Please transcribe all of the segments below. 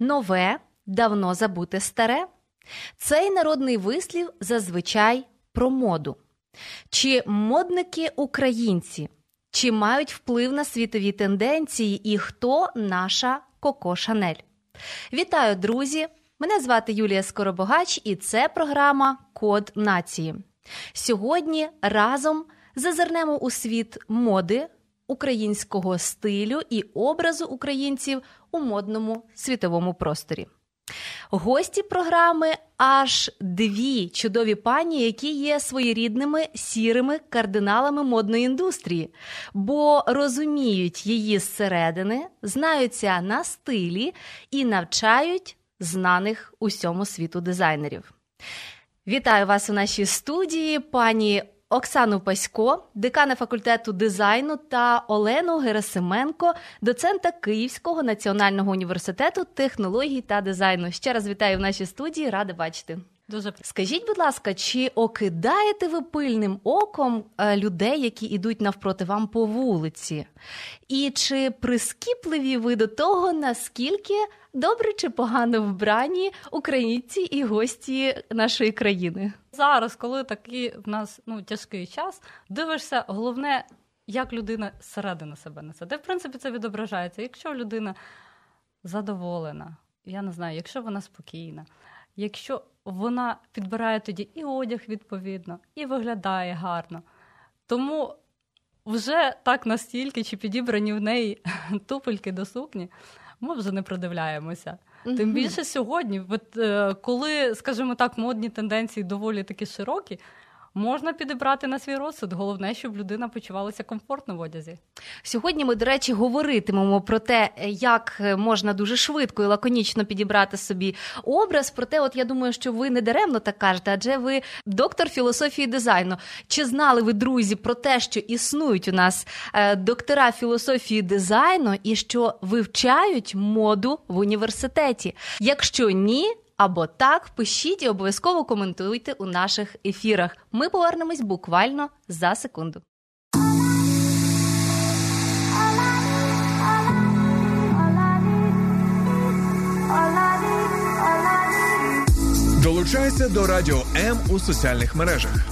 Нове давно забуте старе. Цей народний вислів зазвичай про моду. Чи модники українці, чи мають вплив на світові тенденції і хто наша Коко Шанель? Вітаю, друзі! Мене звати Юлія Скоробогач, і це програма Код нації. Сьогодні разом зазирнемо у світ моди, українського стилю і образу українців у модному світовому просторі. Гості програми аж дві чудові пані, які є своєрідними сірими кардиналами модної індустрії, бо розуміють її зсередини, знаються на стилі і навчають знаних усьому світу дизайнерів. Вітаю вас у нашій студії, пані Оксану Пасько, декана факультету дизайну та Олену Герасименко, доцента Київського національного університету технологій та дизайну. Ще раз вітаю в нашій студії, рада бачити. Дуже скажіть, будь ласка, чи окидаєте ви пильним оком е, людей, які йдуть навпроти вам по вулиці? І чи прискіпливі ви до того, наскільки добре чи погано вбрані українці і гості нашої країни? Зараз, коли такий в нас ну тяжкий час, дивишся, головне, як людина зсередини себе несе. Де в принципі це відображається. Якщо людина задоволена, я не знаю, якщо вона спокійна, якщо вона підбирає тоді і одяг відповідно, і виглядає гарно. Тому вже так настільки, чи підібрані в неї тупельки до сукні, ми вже не продивляємося. Тим більше сьогодні, от, е, коли, скажімо так, модні тенденції доволі такі широкі, можна підібрати на свій розсуд. Головне, щоб людина почувалася комфортно в одязі. Сьогодні ми, до речі, говоритимемо про те, як можна дуже швидко і лаконічно підібрати собі образ. Проте, от я думаю, що ви не даремно так кажете, адже ви доктор філософії дизайну. Чи знали ви, друзі, про те, що існують у нас е, доктора філософії дизайну і що вивчають моду в університеті? Якщо ні, або так, пишіть і обов'язково коментуйте у наших ефірах. Ми повернемось буквально за секунду. Долучайся до Радіо М у соціальних мережах: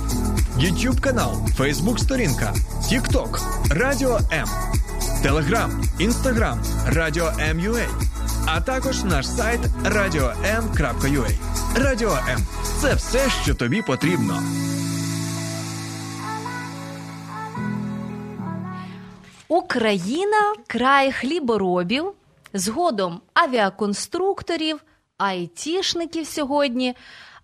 YouTube канал, Facebook сторінка, TikTok, Радіо М, Телеграм, Інстаграм, Радіо М.Ю.А а також наш сайт radio.m.ua. Радіо М це все, що тобі потрібно. Україна край хліборобів, згодом авіаконструкторів, айтішників сьогодні.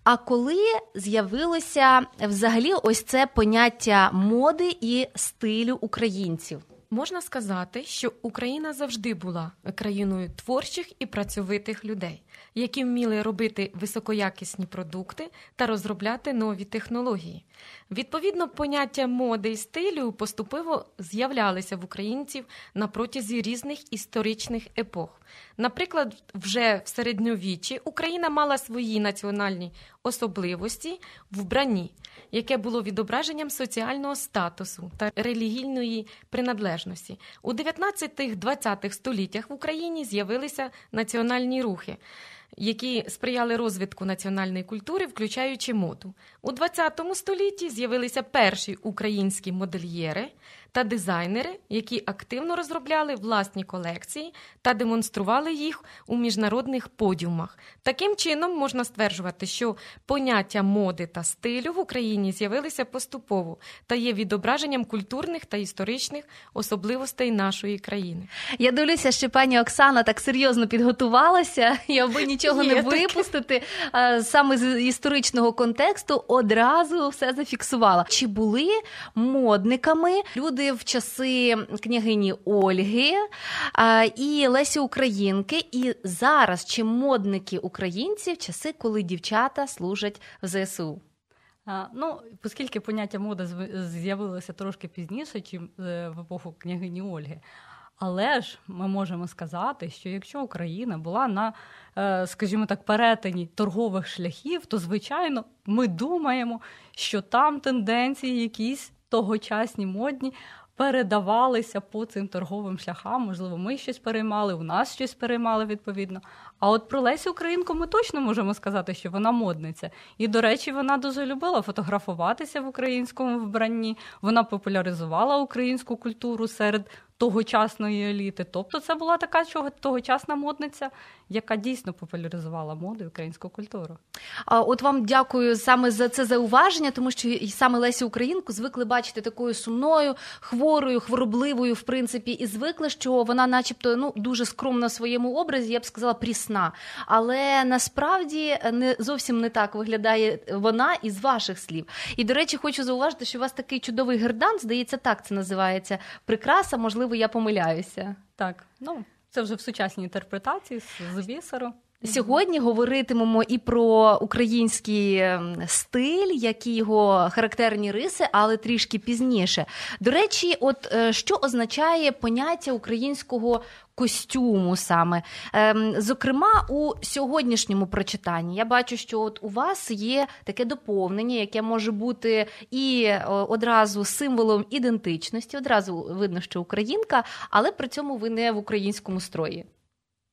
А коли з'явилося взагалі ось це поняття моди і стилю українців? Можна сказати, що Україна завжди була країною творчих і працьовитих людей, які вміли робити високоякісні продукти та розробляти нові технології. Відповідно, поняття моди і стилю поступово з'являлися в українців на протязі різних історичних епох. Наприклад, вже в середньовіччі Україна мала свої національні особливості в вбранні, яке було відображенням соціального статусу та релігійної приналежності. У 19-20 століттях в Україні з'явилися національні рухи які сприяли розвитку національної культури, включаючи моду. У ХХ столітті з'явилися перші українські модельєри та дизайнери, які активно розробляли власні колекції та демонстрували їх у міжнародних подіумах. Таким чином можна стверджувати, що поняття моди та стилю в Україні з'явилися поступово та є відображенням культурних та історичних особливостей нашої країни. Я дивлюся, що пані Оксана так серйозно підготувалася, і аби нічого Є не таке. випустити. Саме з історичного контексту одразу все зафіксувала. Чи були модниками люди в часи княгині Ольги е, і Лесі Українки, і зараз чи модники українці в часи, коли дівчата служать в ЗСУ? Ну, оскільки поняття мода з'явилося трошки пізніше, чим е, в епоху княгині Ольги. Але ж ми можемо сказати, що якщо Україна була на, е, скажімо так, перетині торгових шляхів, то звичайно ми думаємо, що там тенденції якісь тогочасні модні передавалися по цим торговим шляхам. Можливо, ми щось переймали, у нас щось переймали відповідно. А от про Лесю Українку ми точно можемо сказати, що вона модниця. І, до речі, вона дуже любила фотографуватися в українському вбранні. Вона популяризувала українську культуру серед тогочасної еліти. Тобто, це була така чого- тогочасна модниця, яка дійсно популяризувала моду і українську культуру. А от вам дякую саме за це зауваження, тому що і саме Лесю Українку звикли бачити такою сумною, хворою, хворобливою, в принципі, і звикли, що вона, начебто, ну дуже скромна в своєму образі, я б сказала, прісна. Але насправді не зовсім не так виглядає вона із ваших слів. І до речі, хочу зауважити, що у вас такий чудовий гердан, здається, так це називається прикраса. Можливо, я помиляюся. Так, ну це вже в сучасній інтерпретації з, бісеру. Сьогодні говоритимемо і про український ем, стиль, які його характерні риси, але трішки пізніше. До речі, от е, що означає поняття українського костюму саме? Ем, Зокрема, у сьогоднішньому прочитанні я бачу, що от у вас є таке доповнення, яке може бути і одразу символом ідентичності, одразу видно, що українка, але при цьому ви не в українському строї.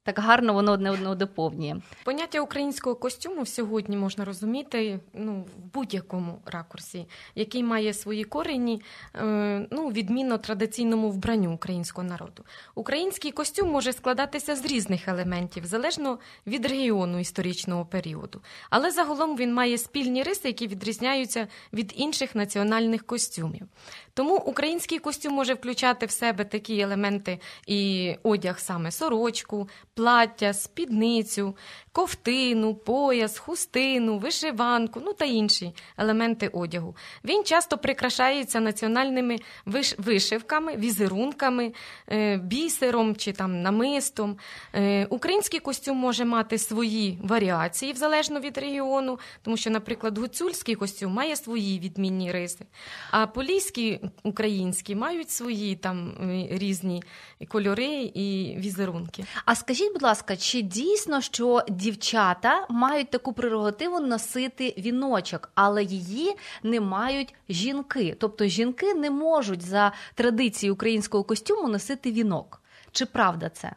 Так гарно воно одне одного доповнює. Поняття українського костюму сьогодні можна розуміти ну, в будь-якому ракурсі, який має свої корені е, ну, відмінно традиційному вбранню українського народу. Український костюм може складатися з різних елементів, залежно від регіону історичного періоду. Але загалом він має спільні риси, які відрізняються від інших національних костюмів. Тому український костюм може включати в себе такі елементи і одяг саме сорочку, плаття, спідницю, ковтину, пояс, хустину, вишиванку, ну та інші елементи одягу. Він часто прикрашається національними виш- вишивками, візерунками, е, бісером чи там намистом. Е, Український костюм може мати свої варіації залежно від регіону, тому що, наприклад, гуцульський костюм має свої відмінні риси, а поліський український мають свої там е, різні кольори і візерунки. А скажіть, будь ласка, чи дійсно, що дівчата мають таку прерогативу носити віночок, але її не мають жінки? Тобто жінки не можуть за традицією українського костюму носити вінок. Чи правда це?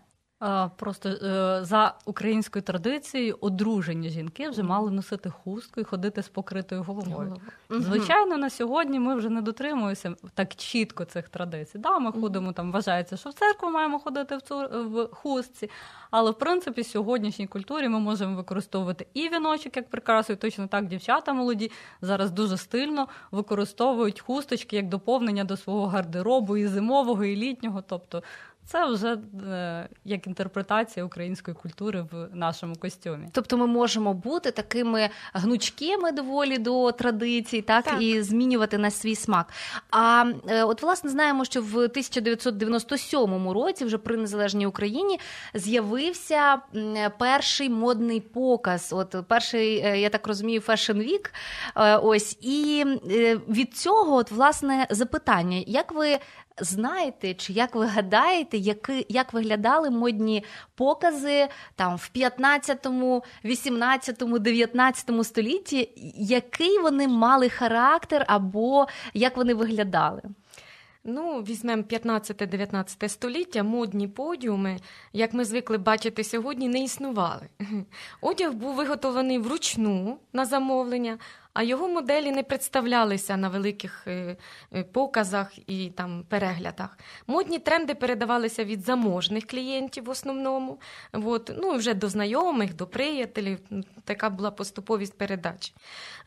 А, Просто е, за українською традицією одружені жінки вже мали носити хустку і ходити з покритою головою. Звичайно, на сьогодні ми вже не дотримуємося так чітко цих традицій. Да, ми ходимо там, вважається, що в церкву маємо ходити в цю в хустці. Але в принципі, в сьогоднішній культурі ми можемо використовувати і віночок як прикрасу, і точно так дівчата молоді зараз дуже стильно використовують хусточки як доповнення до свого гардеробу і зимового, і літнього. Тобто це вже е, як інтерпретація української культури в нашому костюмі. Тобто ми можемо бути такими гнучкими доволі до традицій, так, Так. і змінювати на свій смак. А е, от власне знаємо, що в 1997 році, вже при незалежній Україні, з'явився перший модний показ. От перший, е, я так розумію, Fashion Week. Е, Ось і е, від цього, от власне, запитання: як ви знаєте, чи як ви гадаєте, які, як виглядали модні покази там в 15, 18, 19 столітті, який вони мали характер або як вони виглядали? Ну, візьмемо 15-19 століття, модні подіуми, як ми звикли бачити сьогодні, не існували. Одяг був виготовлений вручну на замовлення, а його моделі не представлялися на великих показах і там переглядах. Модні тренди передавалися від заможних клієнтів в основному, от, ну вже до знайомих, до приятелів. Така була поступовість передач.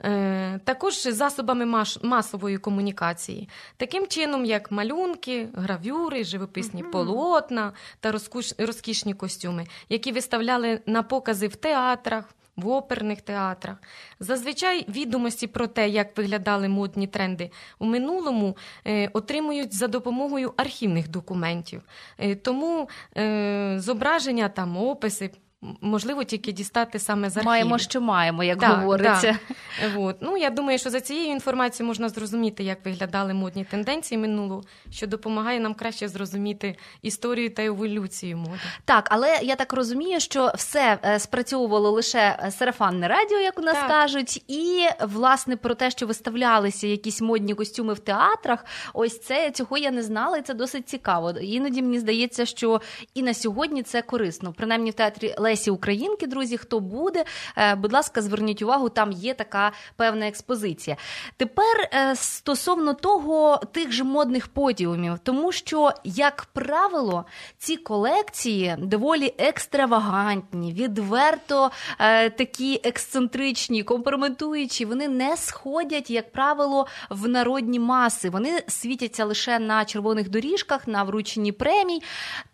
Е, Також засобами масової комунікації, таким чином, як малюнки, гравюри, живописні Мгм. полотна та розкішні костюми, які виставляли на покази в театрах. В оперних театрах зазвичай відомості про те, як виглядали модні тренди у минулому, е, отримують за допомогою архівних документів. Е, тому е, зображення там описи можливо тільки дістати саме з архівів. Маємо, що маємо, як Так, говориться. Е, От. Ну, я думаю, що за цією інформацією можна зрозуміти, як виглядали модні тенденції минулого, що допомагає нам краще зрозуміти історію та еволюцію моди. Так, але я так розумію, що все е, спрацьовувало лише е, сарафанне радіо, як у нас Так. кажуть, і власне про те, що виставлялися якісь модні костюми в театрах. Ось це цього я не знала, і це досить цікаво. Іноді мені здається, що і на сьогодні це корисно. Принаймні в театрі Лесі Українки, друзі, хто буде, е, будь ласка, зверніть увагу, там є така певна експозиція. Тепер е, стосовно того тих же модних подіумів, тому що, як правило, ці колекції доволі екстравагантні, відверто е, такі ексцентричні, компрометуючі, вони не сходять, як правило, в народні маси. Вони світяться лише на червоних доріжках, на врученні премій.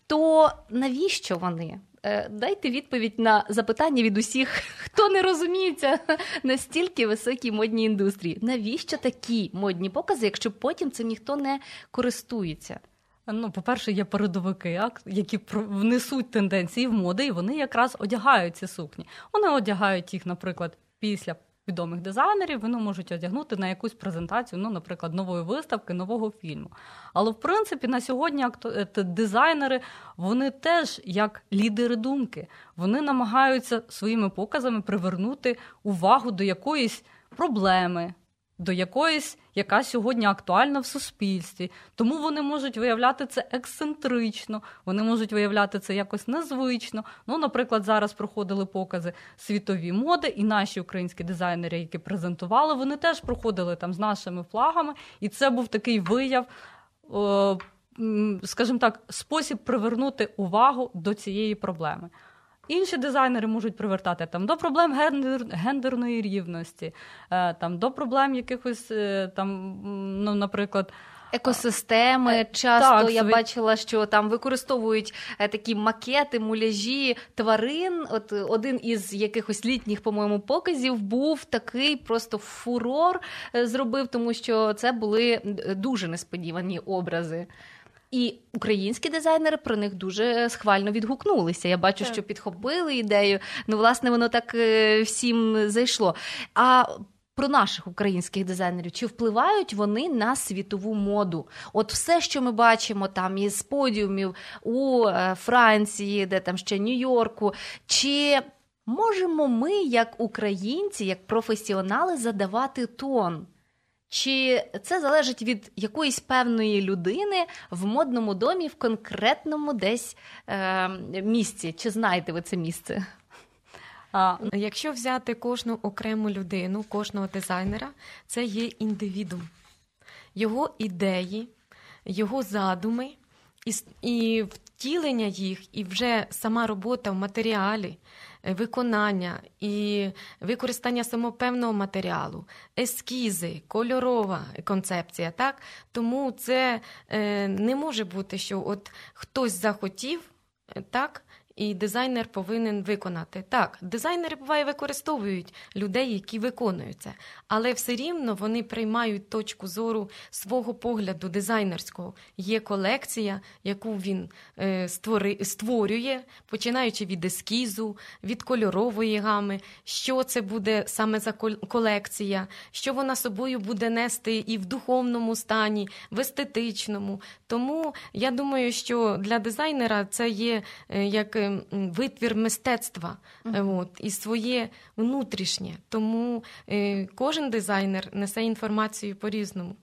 То навіщо вони? Е, Дайте відповідь на запитання від усіх, хто не розуміється настільки високій модній індустрії. Навіщо такі модні покази, якщо потім цим ніхто не користується? Ну, по-перше, є передовики, які внесуть тенденції в моди, і вони якраз одягають ці сукні. Вони одягають їх, наприклад, після відомих дизайнерів, вони можуть одягнути на якусь презентацію, ну, наприклад, нової виставки, нового фільму. Але в принципі на сьогодні е, дизайнери вони теж як лідери думки. Вони намагаються своїми показами привернути увагу до якоїсь проблеми. До якоїсь, яка сьогодні актуальна в суспільстві. Тому вони можуть виявляти це ексцентрично, вони можуть виявляти це якось незвично. Ну, наприклад, зараз проходили покази світові моди, і наші українські дизайнери, які презентували, вони теж проходили там з нашими флагами, і це був такий вияв. О, скажімо так, спосіб привернути увагу до цієї проблеми. Інші дизайнери можуть привертати там до проблем гендер, гендерної рівності, е, там до проблем якихось е, там, ну, наприклад, Екосистеми часто так, я свої- бачила, що там використовують е, такі макети, муляжі тварин. От е, один із якихось літніх, по-моєму, показів був такий просто фурор е, зробив, тому що це були е, дуже несподівані образи. І українські дизайнери про них дуже схвально відгукнулися. Я бачу, Так. що підхопили ідею. Ну, власне, воно так е, всім зайшло. А про наших українських дизайнерів чи впливають вони на світову моду? От все, що ми бачимо там із подіумів у е, Франції, де там ще Нью-Йорку, чи можемо ми, як українці, як професіонали, задавати тон? Чи це залежить від якоїсь певної людини в модному домі в конкретному десь е, місці? Чи знаєте ви це місце? а, Якщо взяти кожну окрему людину, кожного дизайнера, це є індивідум. Його ідеї, його задуми і, і втілення їх, і вже сама робота в матеріалі, виконання і використання самопевного матеріалу, ескізи, кольорова концепція. Так? Тому це е, не може бути, що от хтось захотів, е, так, і дизайнер повинен виконати. Так, дизайнери буває використовують людей, які виконують це, але все рівно вони приймають точку зору свого погляду дизайнерського. Є колекція, яку він е, створи, створює, починаючи від ескізу, від кольорової гами, що це буде саме за кол- колекція, що вона собою буде нести і в духовному стані, в естетичному. Тому я думаю, що для дизайнера це є е, як е, витвір мистецтва е, от, і своє внутрішнє. Тому е, кожен дизайнер несе інформацію по-різному.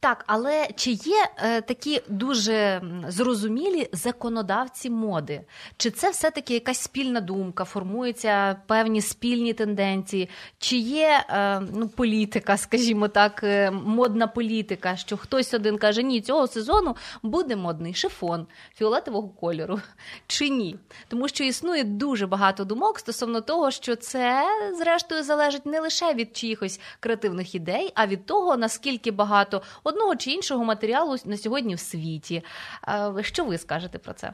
Так, але чи є е, такі дуже зрозумілі законодавці моди? Чи це все-таки якась спільна думка, формуються певні спільні тенденції? Чи є е, ну, політика, скажімо так, е, модна політика, що хтось один каже, ні, цього сезону буде модний шифон фіолетового кольору, чи ні? Тому що існує дуже багато думок стосовно того, що це, зрештою, залежить не лише від чиїхось креативних ідей, а від того, наскільки багато одного чи іншого матеріалу на сьогодні в світі. Що ви скажете про це?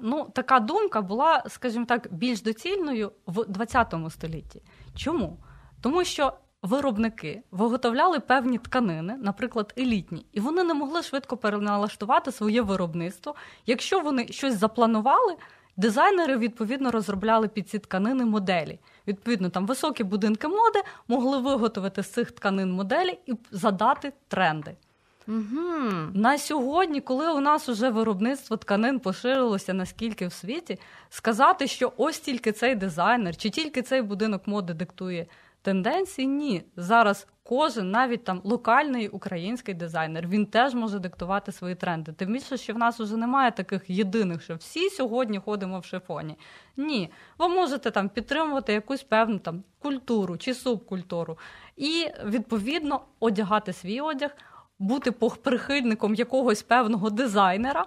Ну, така думка була, скажімо так, більш доцільною в 20 столітті. Чому? Тому що виробники виготовляли певні тканини, наприклад, елітні, і вони не могли швидко переналаштувати своє виробництво. Якщо вони щось запланували, дизайнери відповідно розробляли під ці тканини моделі. Відповідно, там високі будинки моди могли виготовити з цих тканин моделі і задати тренди. Угу. На сьогодні, коли у нас уже виробництво тканин поширилося наскільки в світі, сказати, що ось тільки цей дизайнер, чи тільки цей будинок моди диктує тенденції, ні. Зараз кожен, навіть там локальний український дизайнер, він теж може диктувати свої тренди. Тим більше, що в нас вже немає таких єдиних, що всі сьогодні ходимо в шифоні. Ні, ви можете там підтримувати якусь певну там культуру чи субкультуру, і відповідно одягати свій одяг бути прихильником якогось певного дизайнера.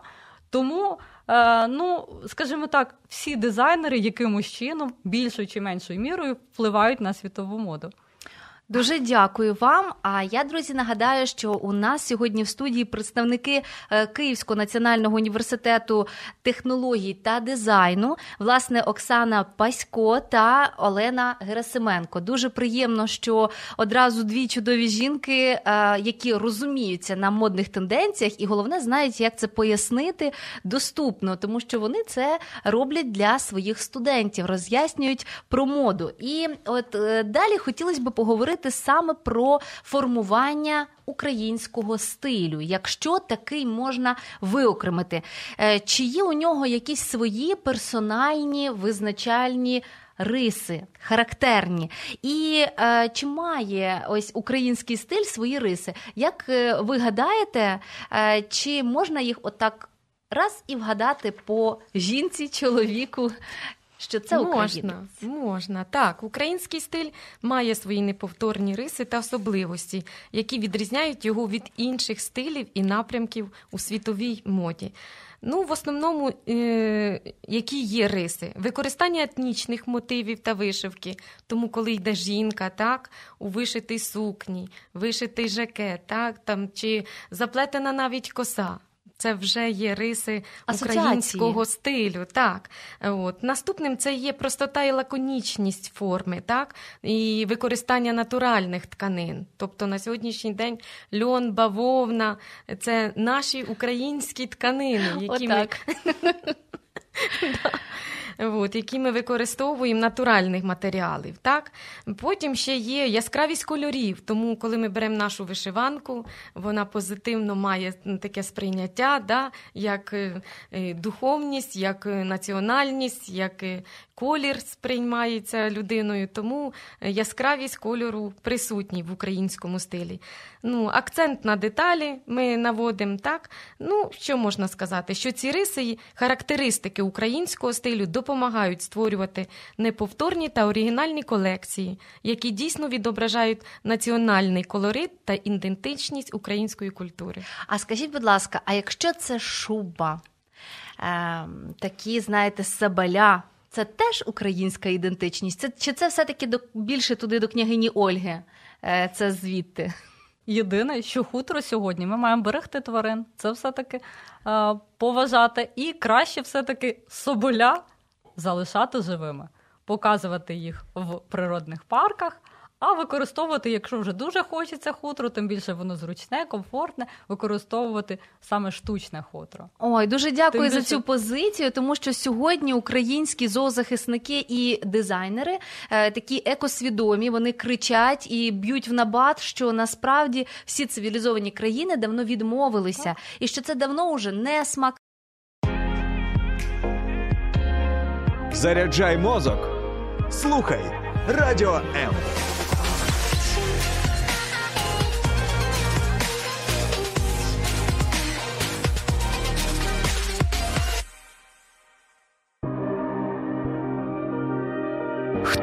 Тому, е, ну скажімо так, всі дизайнери якимось чином, більшою чи меншою мірою, впливають на світову моду. Дуже дякую вам. А я, друзі, нагадаю, що у нас сьогодні в студії представники е, Київського національного університету технологій та дизайну, власне, Оксана Пасько та Олена Герасименко. Дуже приємно, що одразу дві чудові жінки, е, які розуміються на модних тенденціях, і головне знають, як це пояснити доступно, тому що вони це роблять для своїх студентів, роз'яснюють про моду. І от е, далі хотілося б поговорити говорити саме про формування українського стилю, якщо такий можна виокремити. Е, чи є у нього якісь свої персональні визначальні? Риси характерні, і е, чи має ось український стиль свої риси? Як е, ви гадаєте, чи можна їх отак раз і вгадати по жінці, чоловіку, що це можна, можна. Так, український стиль має свої неповторні риси та особливості, які відрізняють його від інших стилів і напрямків у світовій моді. Ну, в основному, е- які є риси, використання етнічних мотивів та вишивки. Тому, коли йде жінка, так, у вишитий сукні, вишитий жакет, так, там, чи заплетена навіть коса це вже є риси Асоціації. українського стилю. Так, от наступним це є простота і лаконічність форми, так і використання натуральних тканин. Тобто на сьогоднішній день льон, бавовна це наші українські тканини, які ми... от, які ми використовуємо натуральних матеріалів. Так? Потім ще є яскравість кольорів, тому коли ми беремо нашу вишиванку, вона позитивно має таке сприйняття, да? як е, е, духовність, як е, національність, як колір сприймається людиною, тому яскравість кольору присутній в українському стилі. Ну, Акцент на деталі ми наводимо так. Ну, що можна сказати? Що ці риси, характеристики українського стилю допомагають створювати неповторні та оригінальні колекції, які дійсно відображають національний колорит та ідентичність української культури. А скажіть, будь ласка, а якщо це шуба, е, такі, знаєте, сабаля, це теж українська ідентичність? Це, Чи це все-таки до, більше туди до княгині Ольги? Е, це звідти? Єдине, що хутро сьогодні ми маємо берегти тварин, це все-таки е, поважати, і краще все-таки соболя залишати живими, показувати їх в природних парках. А використовувати, якщо вже дуже хочеться хутро, тим більше воно зручне, комфортне, використовувати саме штучне хутро. Ой, дуже дякую тим за більше... цю позицію, тому що сьогодні українські зоозахисники і дизайнери е, такі екосвідомі, вони кричать і б'ють в набат, що насправді всі цивілізовані країни давно відмовилися, так. і що це давно вже не смак. Заряджай мозок. Слухай радіо М.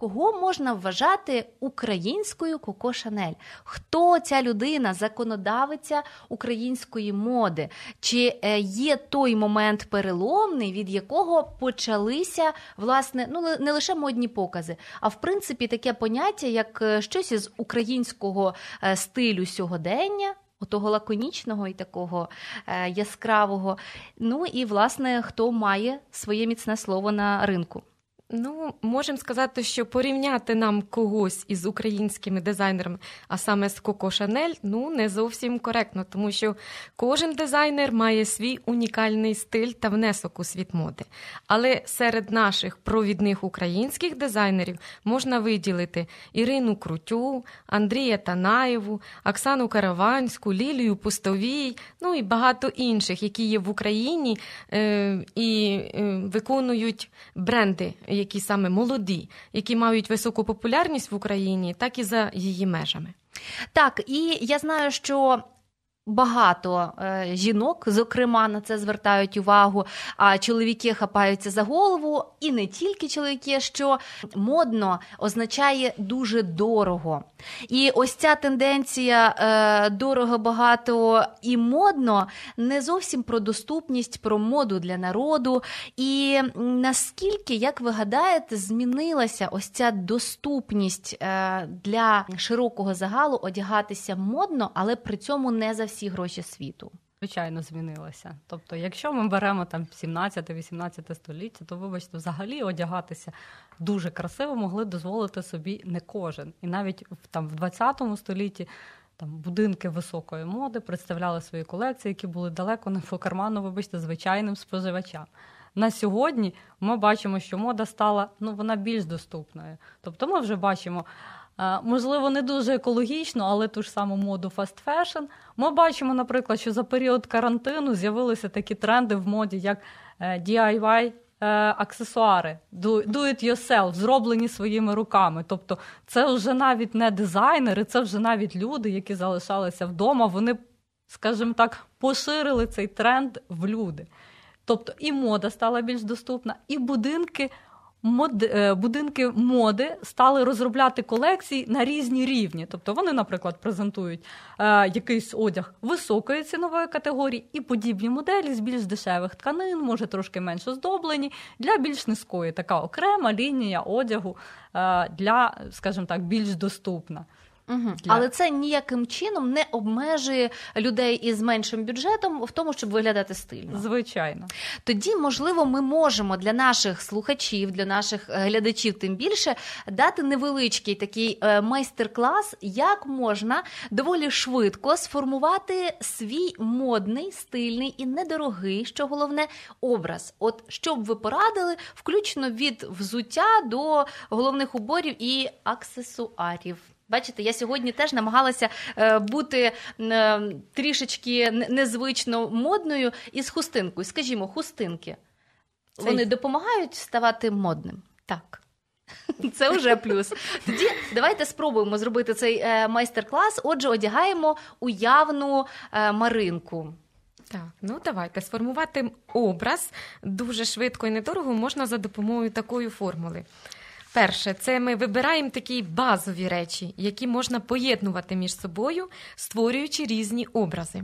Кого можна вважати українською Коко Шанель? Хто ця людина, законодавиця української моди? Чи е, є той момент переломний, від якого почалися власне ну не лише модні покази, а в принципі таке поняття, як е, щось із українського е, стилю сьогодення? Отого лаконічного і такого яскравого. Ну і власне хто має своє міцне слово на ринку. Ну, можемо сказати, що порівняти нам когось із українськими дизайнерами, а саме з Коко Шанель, ну не зовсім коректно, тому що кожен дизайнер має свій унікальний стиль та внесок у світ моди. Але серед наших провідних українських дизайнерів можна виділити Ірину Крутю, Андрія Танаєву, Оксану Караванську, Лілію Пустовій, ну і багато інших, які є в Україні е, і е, виконують бренди які саме молоді, які мають високу популярність в Україні, так і за її межами. Так, і я знаю, що Багато е, жінок, зокрема, на це звертають увагу. А чоловіки хапаються за голову, і не тільки чоловіки, що модно означає дуже дорого. І ось ця тенденція е, дорого, багато і модно не зовсім про доступність, про моду для народу. І наскільки, як ви гадаєте, змінилася ось ця доступність е, для широкого загалу одягатися модно, але при цьому не за всі гроші світу. Звичайно, змінилося. Тобто, якщо ми беремо там 17-18 століття, то вибачте, взагалі одягатися дуже красиво могли дозволити собі не кожен. І навіть там в 20 столітті там будинки високої моди представляли свої колекції, які були далеко не по карману, вибачте, звичайним споживачам. На сьогодні ми бачимо, що мода стала ну вона більш доступною. Тобто, ми вже бачимо Можливо, не дуже екологічно, але ту ж саму моду fast fashion. Ми бачимо, наприклад, що за період карантину з'явилися такі тренди в моді, як е, DIY е, аксесуари, do it yourself, зроблені своїми руками. Тобто, це вже навіть не дизайнери, це вже навіть люди, які залишалися вдома. Вони, скажімо так, поширили цей тренд в люди. Тобто і мода стала більш доступна, і будинки мод, е, будинки моди стали розробляти колекції на різні рівні. Тобто вони, наприклад, презентують е, якийсь одяг високої цінової категорії і подібні моделі з більш дешевих тканин, може трошки менш оздоблені, для більш низької така окрема лінія одягу е, для, скажімо так, більш доступна. Угу. Для... Але це ніяким чином не обмежує людей із меншим бюджетом в тому, щоб виглядати стильно. Звичайно, тоді можливо, ми можемо для наших слухачів, для наших е, глядачів, тим більше дати невеличкий такий е, майстер-клас, як можна доволі швидко сформувати свій модний, стильний і недорогий, що головне, образ. От що б ви порадили, включно від взуття до головних уборів і аксесуарів. Бачите, я сьогодні теж намагалася е, бути е, трішечки незвично модною із хустинкою. Скажімо, хустинки. Вони допомагають ставати модним. Так. Це вже плюс. Тоді давайте спробуємо зробити цей е, майстер-клас. Отже, одягаємо уявну маринку. Так, ну давайте сформувати образ дуже швидко і недорого можна за допомогою такої формули. Перше, це ми вибираємо такі базові речі, які можна поєднувати між собою, створюючи різні образи.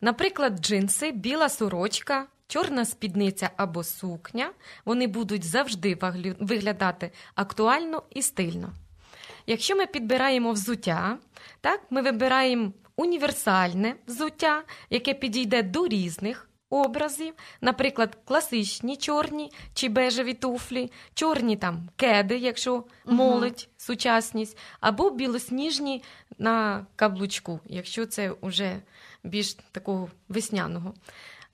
Наприклад, джинси, біла сорочка, чорна спідниця або сукня. Вони будуть завжди виглядати актуально і стильно. Якщо ми підбираємо взуття, так, ми вибираємо універсальне взуття, яке підійде до різних образів, наприклад, класичні чорні чи бежеві туфлі, чорні там кеди, якщо молодь, сучасність, або білосніжні на каблучку, якщо це вже більш такого весняного.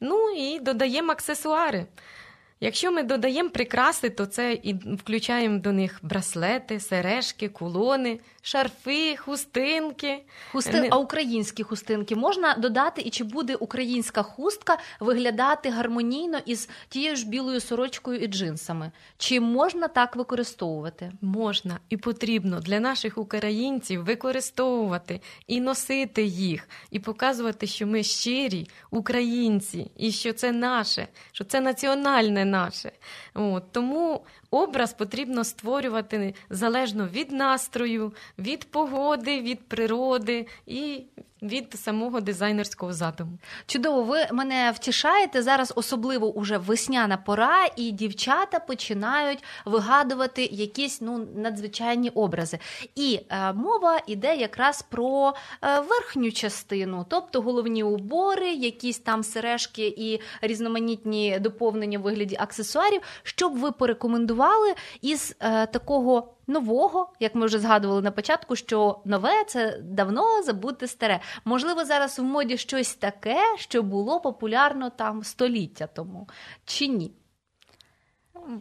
Ну і додаємо аксесуари. Якщо ми додаємо прикраси, то це і включаємо до них браслети, сережки, кулони, шарфи, хустинки. Хустин, Не- а українські хустинки можна додати, і чи буде українська хустка виглядати гармонійно із тією ж білою сорочкою і джинсами? Чи можна так використовувати? Можна і потрібно для наших українців використовувати і носити їх, і показувати, що ми щирі українці, і що це наше, що це національне наше. От, тому образ потрібно створювати залежно від настрою, від погоди, від природи і від самого дизайнерського задуму. Чудово, ви мене втішаєте зараз, особливо уже весняна пора, і дівчата починають вигадувати якісь ну надзвичайні образи. І е, мова йде якраз про е, верхню частину, тобто головні убори, якісь там сережки і різноманітні доповнення в вигляді аксесуарів. Що б ви порекомендували із е, такого нового, як ми вже згадували на початку, що нове це давно забути старе. Можливо, зараз в моді щось таке, що було популярно там століття тому, чи ні?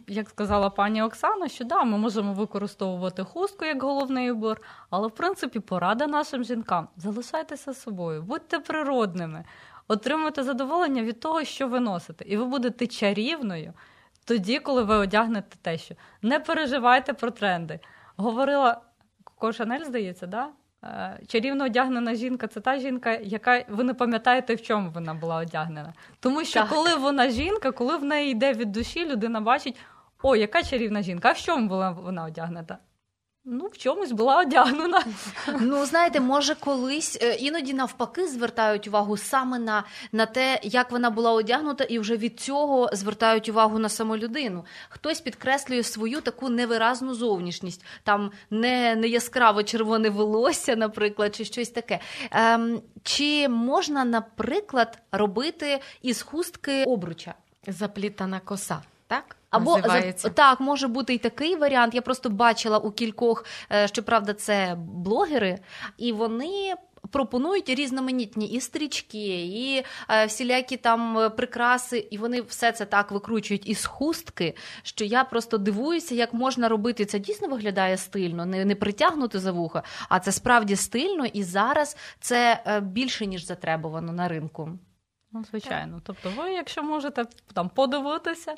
Як сказала пані Оксана, що да, ми можемо використовувати хустку як головний убор, але в принципі порада нашим жінкам: залишайтеся собою, будьте природними, отримуйте задоволення від того, що ви носите, і ви будете чарівною тоді, коли ви одягнете те, що не переживайте про тренди. Говорила Коко Шанель, здається, да? Е, Чарівно одягнена жінка це та жінка, яка ви не пам'ятаєте, в чому вона була одягнена. Тому що Так. коли вона жінка, коли в неї йде від душі, людина бачить, о, яка чарівна жінка, а в чому була вона одягнена? Ну, в чомусь була одягнена. Ну, знаєте, може, колись е, іноді навпаки звертають увагу саме на, на те, як вона була одягнута, і вже від цього звертають увагу на саму людину. Хтось підкреслює свою таку невиразну зовнішність, там не, не яскраво червоне волосся, наприклад, чи щось таке. Ем, чи можна, наприклад, робити із хустки обруча? Заплітана коса, так? Або називається. за, так, може бути і такий варіант. Я просто бачила у кількох, е, щоправда, це блогери, і вони. Пропонують різноманітні і стрічки, і е, всілякі там прикраси, і вони все це так викручують із хустки, що я просто дивуюся, як можна робити. Це дійсно виглядає стильно, не, не притягнути за вуха, а це справді стильно, і зараз це е, більше ніж затребувано на ринку. Ну, звичайно. Тобто, ви, якщо можете там подивитися,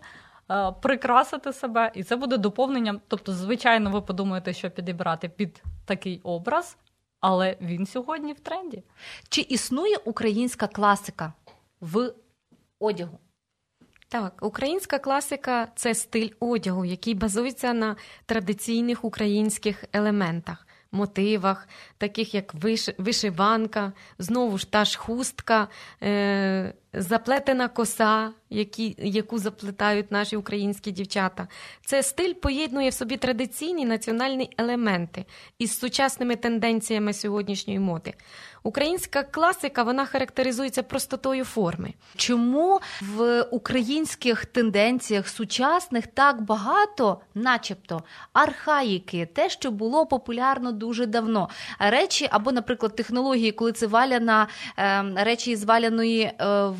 прикрасити себе, і це буде доповненням. Тобто, звичайно, ви подумаєте, що підібрати під такий образ, але він сьогодні в тренді. Чи існує українська класика в одягу? Так, українська класика це стиль одягу, який базується на традиційних українських елементах, мотивах, таких як виш... вишиванка, знову ж та ж хустка, е... заплетена коса, які... яку заплетають наші українські дівчата. Це стиль поєднує в собі традиційні національні елементи із сучасними тенденціями сьогоднішньої моди. Українська класика вона характеризується простотою форми. Чому в українських тенденціях сучасних так багато, начебто, архаїки, те, що було популярно дуже давно? Речі, або, наприклад, технології, коли це валяна е, речі із валяної е,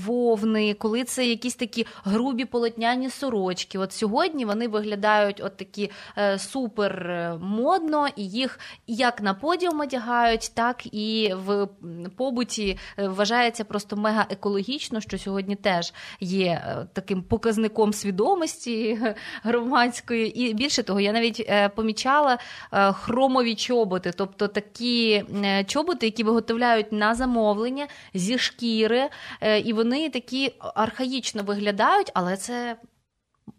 вовни, коли це якісь такі грубі полотняні сорочки. От сьогодні вони виглядають от такі е, супер е, модно, і їх як на подіум одягають, так і в побуті е, вважається просто мега екологічно, що сьогодні теж є таким показником свідомості громадської. І більше того, я навіть помічала хромові чоботи, тобто такі чоботи, які виготовляють на замовлення зі шкіри, і вони такі архаїчно виглядають, але це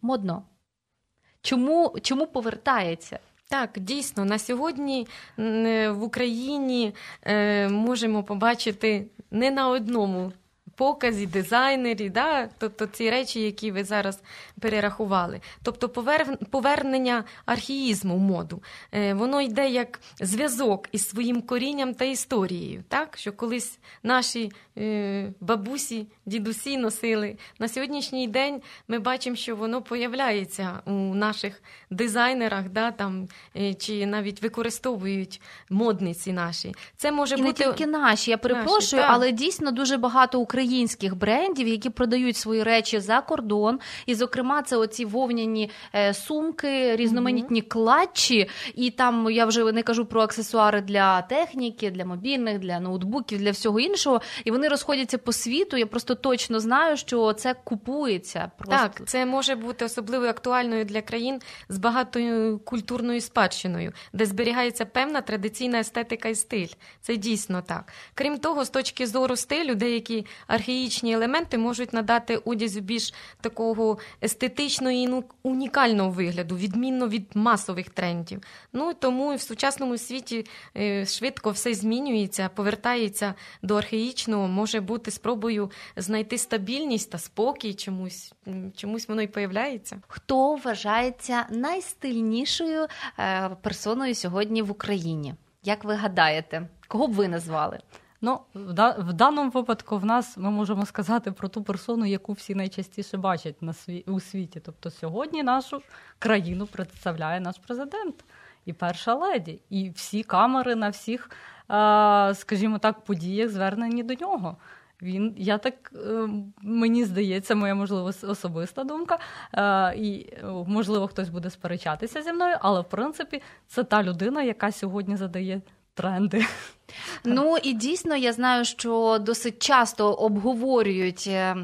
модно. Чому, чому повертається? Так, дійсно, на сьогодні в Україні е, можемо побачити не на одному показі, дизайнері, да? тобто ці речі, які ви зараз перерахували. Тобто повернення архіїзму в моду. Е, воно йде як зв'язок із своїм корінням та історією, так? що колись наші е, бабусі, дідусі носили. На сьогоднішній день ми бачимо, що воно появляється у наших дизайнерах, да, там, е, чи навіть використовують модниці наші. Це може І не тільки наші, я перепрошую, так. але дійсно дуже багато українських українських брендів, які продають свої речі за кордон. І, зокрема, це оці вовняні е, сумки, різноманітні клатчі. І там я вже не кажу про аксесуари для техніки, для мобільних, для ноутбуків, для всього іншого. І вони розходяться по світу. Я просто точно знаю, що це купується. Просто. Так, це може бути особливо актуальною для країн з багатою культурною спадщиною, де зберігається певна традиційна естетика і стиль. Це дійсно так. Крім того, з точки зору стилю, деякі архаїчні елементи можуть надати одязу більш такого естетичного і унікального вигляду, відмінно від масових трендів. Ну тому і в сучасному світі е, швидко все змінюється, повертається до архаїчного, може бути спробою знайти стабільність та спокій чомусь, чомусь воно й появляється. Хто вважається найстильнішою е, персоною сьогодні в Україні? Як ви гадаєте, кого б ви назвали? Ну, в, да, в даному випадку в нас ми можемо сказати про ту персону, яку всі найчастіше бачать на сві, у світі. Тобто сьогодні нашу країну представляє наш президент і перша леді, і всі камери на всіх, скажімо так, подіях звернені до нього. Він, я так е, мені здається, моя можливо особиста думка, е, і можливо хтось буде сперечатися зі мною, але в принципі це та людина, яка сьогодні задає тренди. Ну і дійсно я знаю, що досить часто обговорюють е,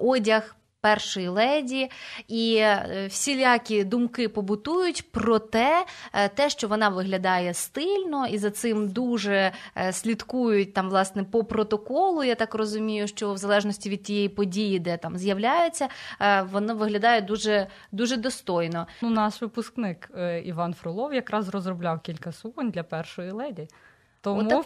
одяг першої леді, і е, всілякі думки побутують про те, е, те, що вона виглядає стильно, і за цим дуже е, слідкують там, власне, по протоколу. Я так розумію, що в залежності від тієї події, де там з'являється, воно виглядає дуже дуже достойно. Ну, наш випускник Іван Фролов якраз розробляв кілька суконь для першої леді. Тому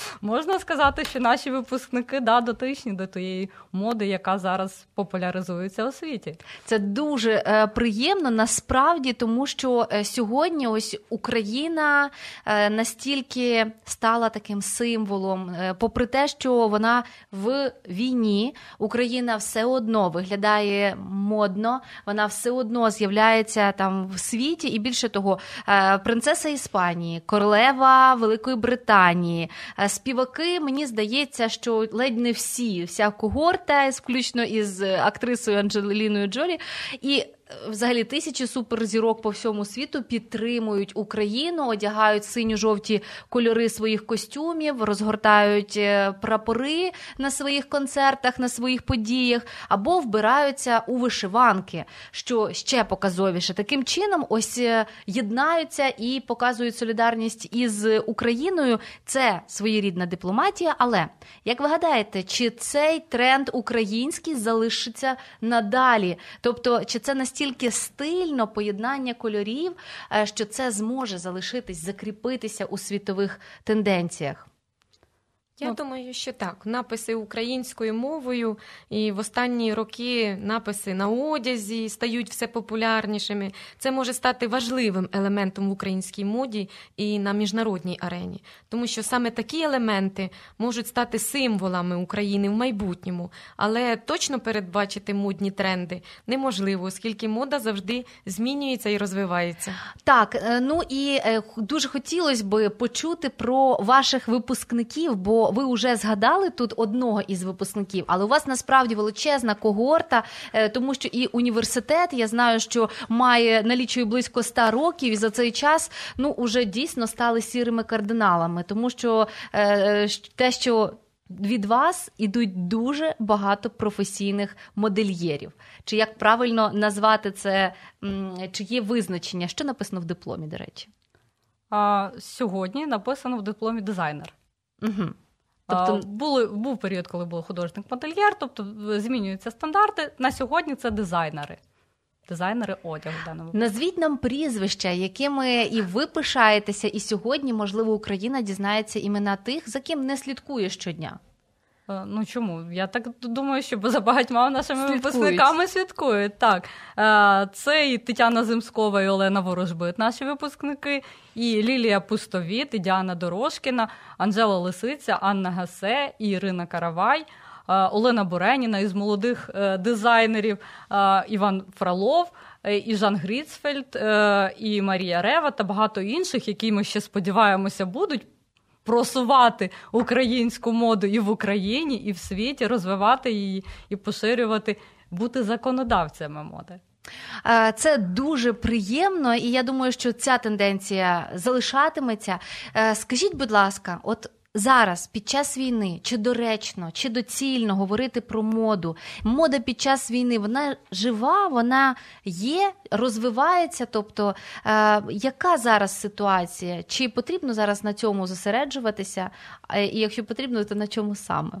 можна сказати, що наші випускники да, дотичні до тієї моди, яка зараз популяризується у світі. Це дуже е, приємно насправді, тому що е, сьогодні ось Україна е, настільки стала таким символом, е, попри те, що вона в війні, Україна все одно виглядає модно, вона все одно з'являється там в світі, і більше того, е, принцеса Іспанії, королева Великої Британії. Британії. Е, співаки, мені здається, що ледь не всі, вся когорта, включно із актрисою Анджеліною Джолі. І взагалі тисячі суперзірок по всьому світу підтримують Україну, одягають синьо-жовті кольори своїх костюмів, розгортають е, прапори на своїх концертах, на своїх подіях, або вбираються у вишиванки, що ще показовіше. Таким чином, ось е, єднаються і показують солідарність із Україною. Це своєрідна дипломатія. Але як ви гадаєте, чи цей тренд український залишиться надалі? Тобто, чи це настільки настільки стильно поєднання кольорів, е, що це зможе залишитись, закріпитися у світових тенденціях. Я ну, думаю, що так. Написи українською мовою, і в останні роки написи на одязі стають все популярнішими. Це може стати важливим елементом в українській моді і на міжнародній арені, тому що саме такі елементи можуть стати символами України в майбутньому, але точно передбачити модні тренди неможливо, оскільки мода завжди змінюється і розвивається. Так, е, ну і е, дуже хотілося б почути про ваших випускників. бо ви вже згадали тут одного із випускників, але у вас насправді величезна когорта, е, тому що і університет, я знаю, що має налічує близько 100 років, і за цей час ну уже дійсно стали сірими кардиналами, тому що е, те, що від вас ідуть дуже багато професійних модельєрів. Чи як правильно назвати це, чи є визначення, що написано в дипломі, до речі? А, Сьогодні написано в дипломі дизайнер. Угу. Тобто були був період, коли був художник-модельєр, тобто змінюються стандарти. На сьогодні це дизайнери. Дизайнери одягу даному назвіть нам прізвища, якими і ви пишаєтеся, і сьогодні, можливо, Україна дізнається імена тих, за ким не слідкує щодня. Е, ну чому? Я так думаю, що за багатьма нашими Слідкують. випускниками слідкують. Так, е, це і Тетяна Зимскова, і Олена Ворожбит, наші випускники, і Лілія Пустовіт, і Діана Дорошкіна, Анжела Лисиця, Анна Гасе, і Ірина Каравай. Е, Олена Буреніна із молодих дизайнерів Іван Фролов, і Жан Гріцфельд, і Марія Рева та багато інших, які ми ще сподіваємося будуть просувати українську моду і в Україні, і в світі, розвивати її і поширювати, бути законодавцями моди. Е, це дуже приємно, і я думаю, що ця тенденція залишатиметься. Е, скажіть, будь ласка, от зараз під час війни чи доречно, чи доцільно говорити про моду? Мода під час війни вона жива, вона є, розвивається. Тобто, е, яка зараз ситуація? Чи потрібно зараз на цьому зосереджуватися? І якщо потрібно, то на чому саме?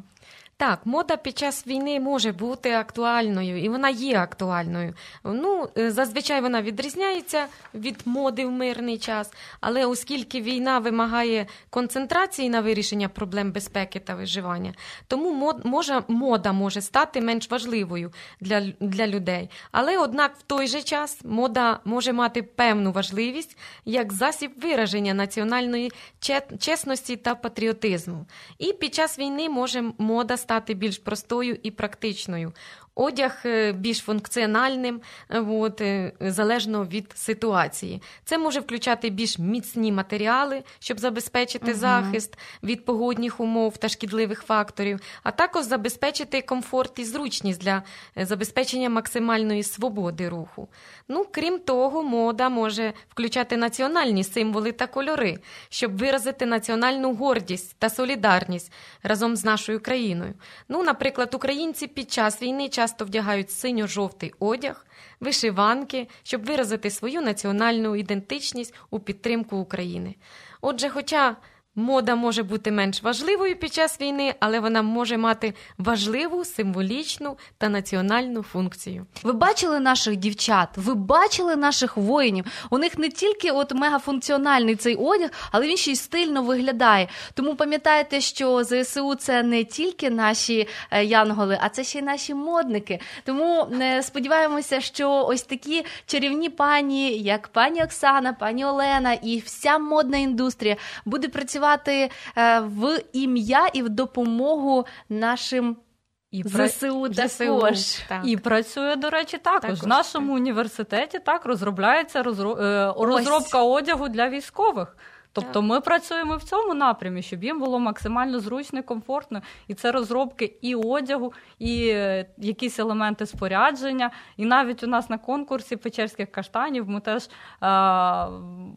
Так, мода під час війни може бути актуальною, і вона є актуальною. Ну, е, зазвичай вона відрізняється від моди в мирний час, але оскільки війна вимагає концентрації на вирішення проблем безпеки та виживання, тому мод, може, мода може стати менш важливою для, для людей. Але однак в той же час мода може мати певну важливість як засіб вираження національної чесності та патріотизму. І під час війни може мода стати стати більш простою і практичною одяг е, більш функціональним, е, от, е, залежно від ситуації. Це може включати більш міцні матеріали, щоб забезпечити угу. захист від погодних умов та шкідливих факторів, а також забезпечити комфорт і зручність для забезпечення максимальної свободи руху. Ну, Крім того, мода може включати національні символи та кольори, щоб виразити національну гордість та солідарність разом з нашою країною. Ну, Наприклад, українці під час війни часто вдягають синьо-жовтий одяг, вишиванки, щоб виразити свою національну ідентичність у підтримку України. Отже, хоча Мода може бути менш важливою під час війни, але вона може мати важливу символічну та національну функцію. Ви бачили наших дівчат, ви бачили наших воїнів. У них не тільки от мегафункціональний цей одяг, але він ще й стильно виглядає. Тому пам'ятайте, що ЗСУ це не тільки наші е, янголи, а це ще й наші модники. Тому е, сподіваємося, що ось такі чарівні пані, як пані Оксана, пані Олена і вся модна індустрія буде працювати працювати е, в ім'я і в допомогу нашим. І ЗСУ також. Так. І працює, до речі, також. також. В нашому так. університеті так розробляється розро... Е, розробка одягу для військових. Тобто ми працюємо в цьому напрямі, щоб їм було максимально зручно і комфортно. І це розробки і одягу, і е, якісь елементи спорядження. І навіть у нас на конкурсі печерських каштанів ми теж е,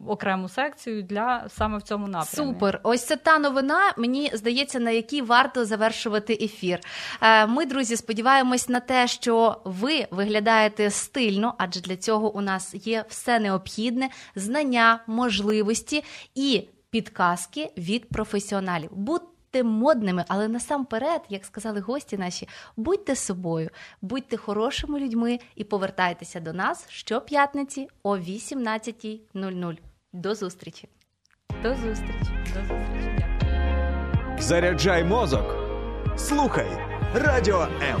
окрему секцію для саме в цьому напрямі. Супер. Ось це та новина, мені здається, на якій варто завершувати ефір. Е, ми, друзі, сподіваємось на те, що ви виглядаєте стильно, адже для цього у нас є все необхідне знання, можливості. і і підказки від професіоналів. Будьте модними, але насамперед, як сказали гості наші, будьте собою, будьте хорошими людьми і повертайтеся до нас щоп'ятниці о 18.00. До зустрічі. До зустрічі. До зустрічі. Заряджай мозок. Слухай радіо М.